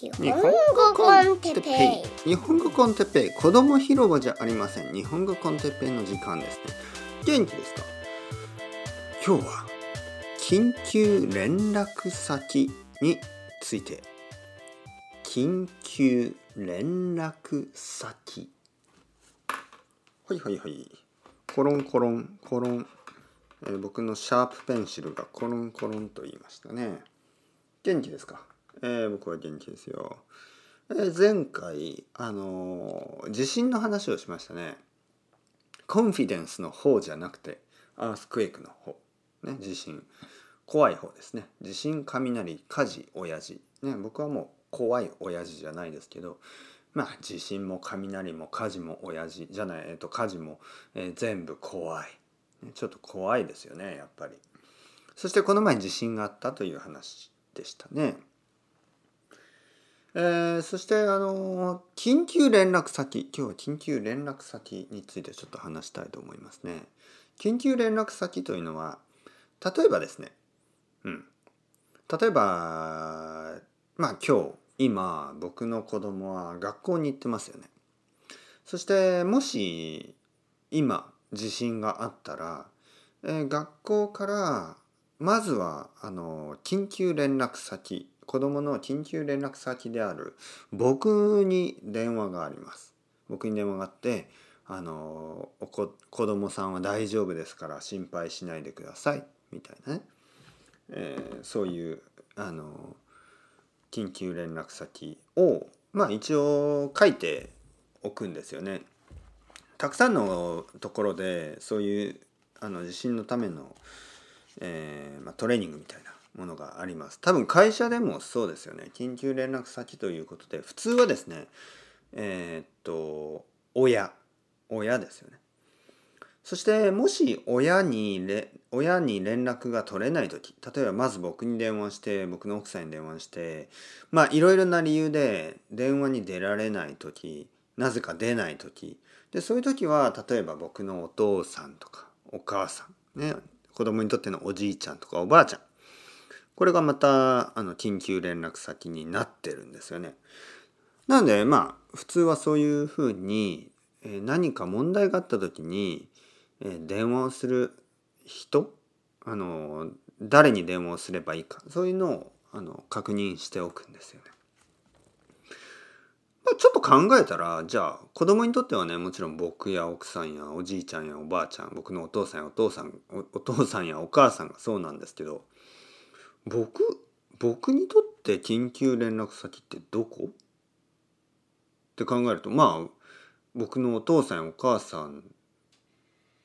日本語コンテッペイ。日本語コンテッペイ。子供広場じゃありません。日本語コンテッペイの時間ですね。元気ですか？今日は緊急連絡先について。緊急連絡先。はいはいはい。コロンコロンコロン、えー僕のシャープペンシルがコロンコロンと言いましたね。元気ですか？えー僕は元気ですよ、えー前回あのー地震の話をしましたね。コンフィデンスの方じゃなくてアースクエイクの方。ね地震。怖い方ですね。地震雷火事親父。ね僕はもう怖い親父じゃないですけどまあ地震も雷も火事も親父じゃない、えっと火事も、え全部怖い、ちょっと怖いですよねやっぱり。そしてこの前地震があったという話でしたね。えーそしてあの緊急連絡先。今日は緊急連絡先についてちょっと話したいと思いますね。緊急連絡先というのは例えばですね。うん。例えばまあ今日今僕の子供は学校に行ってますよね。そしてもし今地震があったら、えー学校からまずはあの緊急連絡先子供の緊急連絡先である僕に電話があります。僕に電話があってあのお子供さんは大丈夫ですから心配しないでください。みたいなね、えーそういうあの緊急連絡先をまあ一応書いておくんですよね。たくさんのところでそういうあの地震のための、えーまあ、トレーニングみたいな。ものがあります。多分会社でもそうですよね。緊急連絡先ということで普通はですねえーっと親親ですよね。そしてもし親にれ親に連絡が取れない時例えばまず僕に電話して僕の奥さんに電話してまあいろいろな理由で電話に出られない時なぜか出ない時でそういう時は例えば僕のお父さんとかお母さんね子供にとってのおじいちゃんとかおばあちゃんこれがまたあの緊急連絡先になってるんですよね。なのでまあ普通はそういうふうにえ何か問題があった時にえ電話をする人あの誰に電話をすればいいかそういうのをあの確認しておくんですよね。ちょっと考えたらじゃあ子供にとってはねもちろん僕や奥さんやおじいちゃんやおばあちゃん僕のお父さんやお父さんお父さんやお母さんがそうなんですけど僕僕にとって緊急連絡先ってどこ？って考えるとまあ僕のお父さんお母さん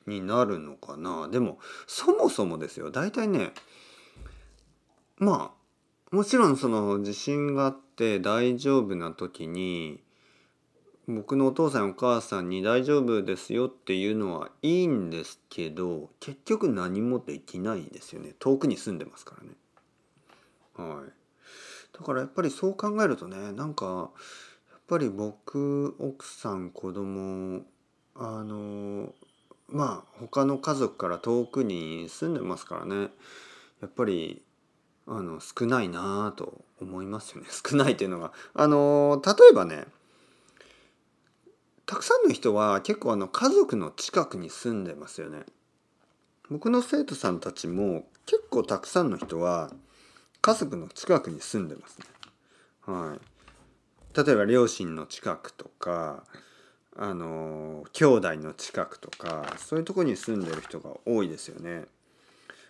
になるのかな。でもそもそもですよ。大体ねまあもちろんその地震があって大丈夫な時に僕のお父さんお母さんに大丈夫ですよっていうのはいいんですけど結局何もできないですよね。遠くに住んでますからね。はい。だからやっぱりそう考えるとねなんかやっぱり僕奥さん子供あのまあ他の家族から遠くに住んでますからねやっぱりあの少ないなぁと思いますよね。少ないっていうのが。あの例えばねたくさんの人は結構あの家族の近くに住んでますよね。僕の生徒さんたちも結構たくさんの人は家族の近くに住んでますねはい例えば両親の近くとかあの兄弟の近くとかそういうとこに住んでる人が多いですよね。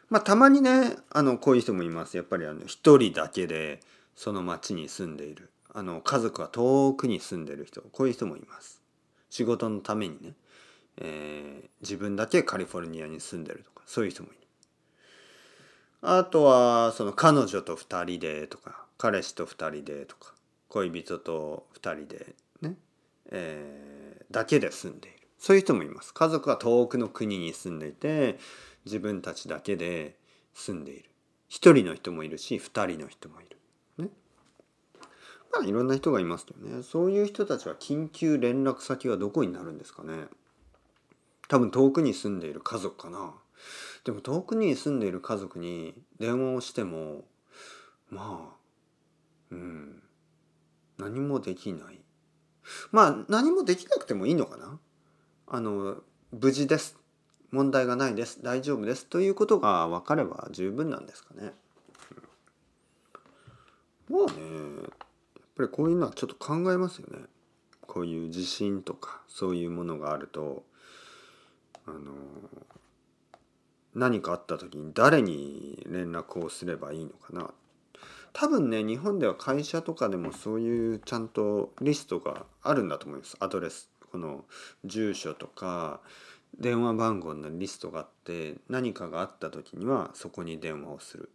まあたまにねあのこういう人もいますやっぱりあの一人だけでその町に住んでいるあの家族は遠くに住んでる人こういう人もいます。仕事のためにね、えー自分だけカリフォルニアに住んでるとかそういう人もいる。あとはその彼女と2人でとか彼氏と2人でとか恋人と2人でね、えーだけで住んでいる。そういう人もいます。家族は遠くの国に住んでいて自分たちだけで住んでいる。一人の人もいるし二人の人もいる。ね。まあいろんな人がいますけどね。そういう人たちは緊急連絡先はどこになるんですかね。多分遠くに住んでいる家族かな。でも遠くに住んでいる家族に電話をしてもまあうん何もできない。まあ何もできなくてもいいのかな？あの無事です。問題がないです。大丈夫です。ということが分かれば十分なんですかね。まあねやっぱりこういうのはちょっと考えますよね。こういう地震とかそういうものがあるとあの何かあった時に誰に連絡をすればいいのかな。多分ね日本では会社とかでもそういうちゃんとリストがあるんだと思います。アドレスこの住所とか電話番号のリストがあって何かがあった時にはそこに電話をする。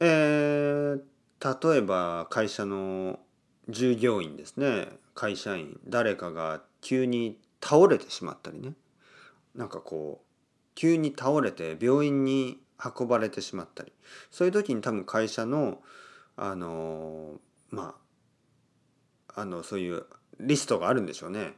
えー、例えば会社の従業員ですね。会社員誰かが急に倒れてしまったりね。なんかこう急に倒れて病院に運ばれてしまったり。そういう時に多分会社のあのまああのそういうリストがあるんでしょうね。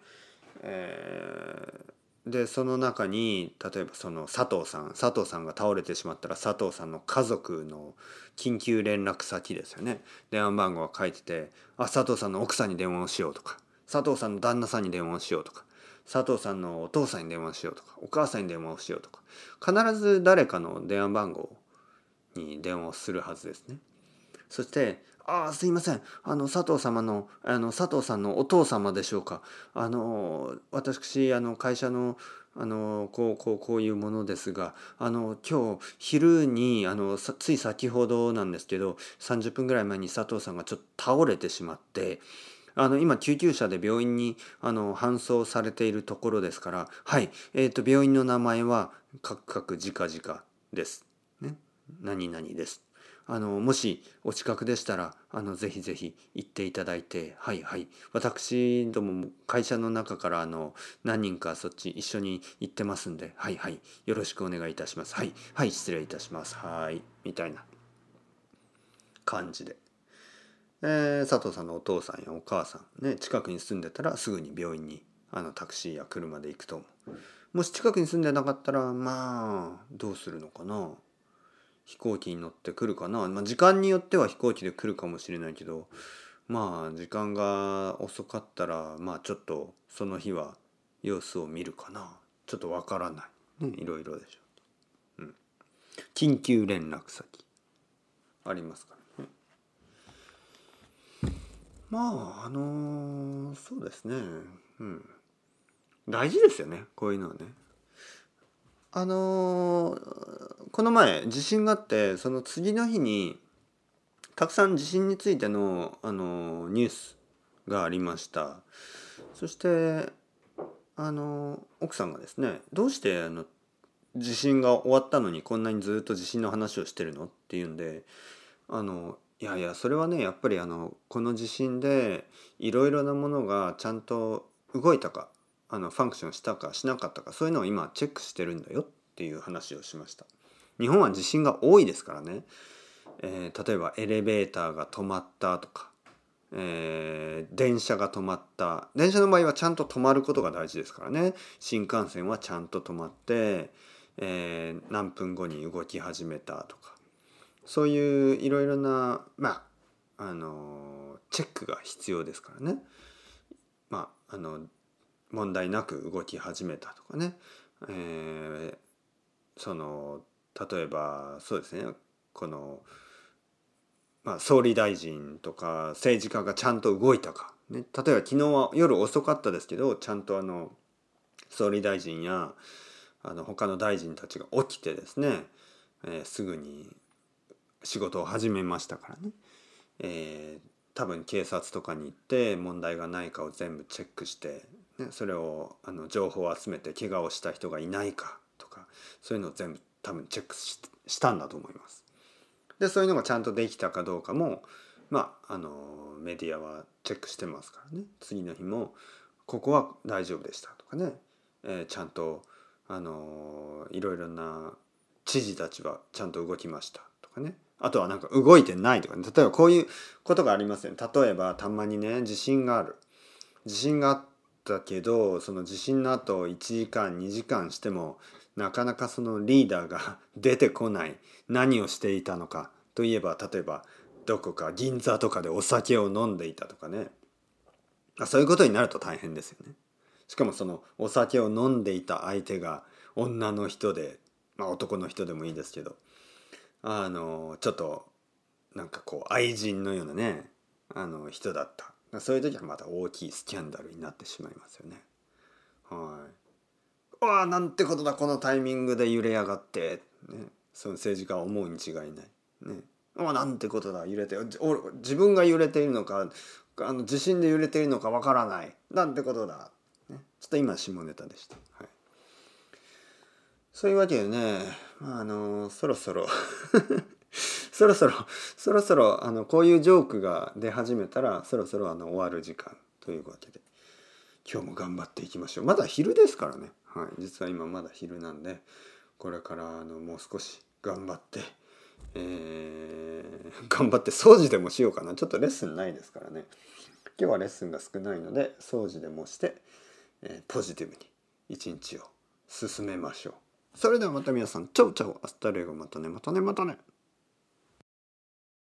えー、でその中に例えばその佐藤さん佐藤さんが倒れてしまったら佐藤さんの家族の緊急連絡先ですよね。電話番号が書いててあ佐藤さんの奥さんに電話をしようとか佐藤さんの旦那さんに電話をしようとか。佐藤さんのお父さんに電話しようとかお母さんに電話をしようとか必ず誰かの電話番号に電話をするはずですね。そして「ああすいませんあの佐藤様のあの佐藤さんのお父様でしょうかあの私あの会社のあのこうこうこういうものですがあの今日昼にあのつい先ほどなんですけど30分ぐらい前に佐藤さんがちょっと倒れてしまってあの今救急車で病院にあの搬送されているところですからはい、えーと、病院の名前はカクカクジカジカです。ね、何々です。あのもしお近くでしたらあのぜひぜひ行っていただいてはいはい。私ども会社の中からあの何人かそっち一緒に行ってますんではいはい。よろしくお願いいたします。はいはい失礼いたします。はいみたいな感じで。えー、佐藤さんのお父さんやお母さん、ね、近くに住んでたらすぐに病院にあのタクシーや車で行くと思う。もし近くに住んでなかったらまあどうするのかな。飛行機に乗ってくるかな、まあ、時間によっては飛行機で来るかもしれないけどまあ時間が遅かったらまあちょっとその日は様子を見るかな。ちょっとわからない、ね、いろいろでしょう、うん、緊急連絡先。ありますかまああの、そうですね。うん。大事ですよねこういうのはね。あの、この前地震があってその次の日にたくさん地震についての、あの、ニュースがありました。そしてあの奥さんがですねどうしてあの地震が終わったのにこんなにずっと地震の話をしてるの？っていうんであのいやいやそれはねやっぱりあのこの地震でいろいろなものがちゃんと動いたかあのファンクションしたかしなかったかそういうのを今チェックしてるんだよっていう話をしました。日本は地震が多いですからね、えー、例えばエレベーターが止まったとか、えー、電車が止まった。電車の場合はちゃんと止まることが大事ですからね。新幹線はちゃんと止まって、えー、何分後に動き始めたとか。そういういろいろなまああのチェックが必要ですからね。まああの問題なく動き始めたとかね、えー、その例えばそうですね。この、まあ、総理大臣とか政治家がちゃんと動いたか、ね、例えば昨日は夜遅かったですけどちゃんとあの総理大臣やあの他の大臣たちが起きてですね、えー、すぐに仕事を始めましたからね、えー、多分警察とかに行って問題がないかを全部チェックして、ね、それをあの情報を集めて怪我をした人がいないかとかそういうのを全部多分チェックしたんだと思います。でそういうのがちゃんとできたかどうかもまああのメディアはチェックしてますからね。次の日もここは大丈夫でしたとかね、えー、ちゃんとあのいろいろな知事たちはちゃんと動きましたとかね。あとはなんか動いてないとかね。例えばこういうことがありますよね例えばたまにね地震がある。地震があったけどその地震の後1時間2時間してもなかなかそのリーダーが 出てこない。何をしていたのか。といえば例えばどこか銀座とかでお酒を飲んでいたとかね。そういうことになると大変ですよね。しかもそのお酒を飲んでいた相手が女の人で、まあ、男の人でもいいですけど。あのちょっとなんかこう愛人のようなねあの人だった。そういう時はまた大きいスキャンダルになってしまいますよね。はい。わあなんてことだこのタイミングで揺れやがって、ね、その政治家は思うに違いない。ね、あなんてことだ揺れて自分が揺れているのかあの地震で揺れているのかわからない。なんてことだ、ね、ちょっと今下ネタでした。はい。そういうわけでね、まあ、あの そろそろ。そろそろそろそろあのこういうジョークが出始めたらそろそろあの終わる時間というわけで。今日も頑張っていきましょう。まだ昼ですからね、はい、実は今まだ昼なんでこれからあのもう少し頑張って、えー、頑張って掃除でもしようかな。ちょっとレッスンないですからね。今日はレッスンが少ないので掃除でもして、えー、ポジティブに一日を進めましょう。それではまた皆さん、チャオチャオ、アスタレゴまたね、またね、またね。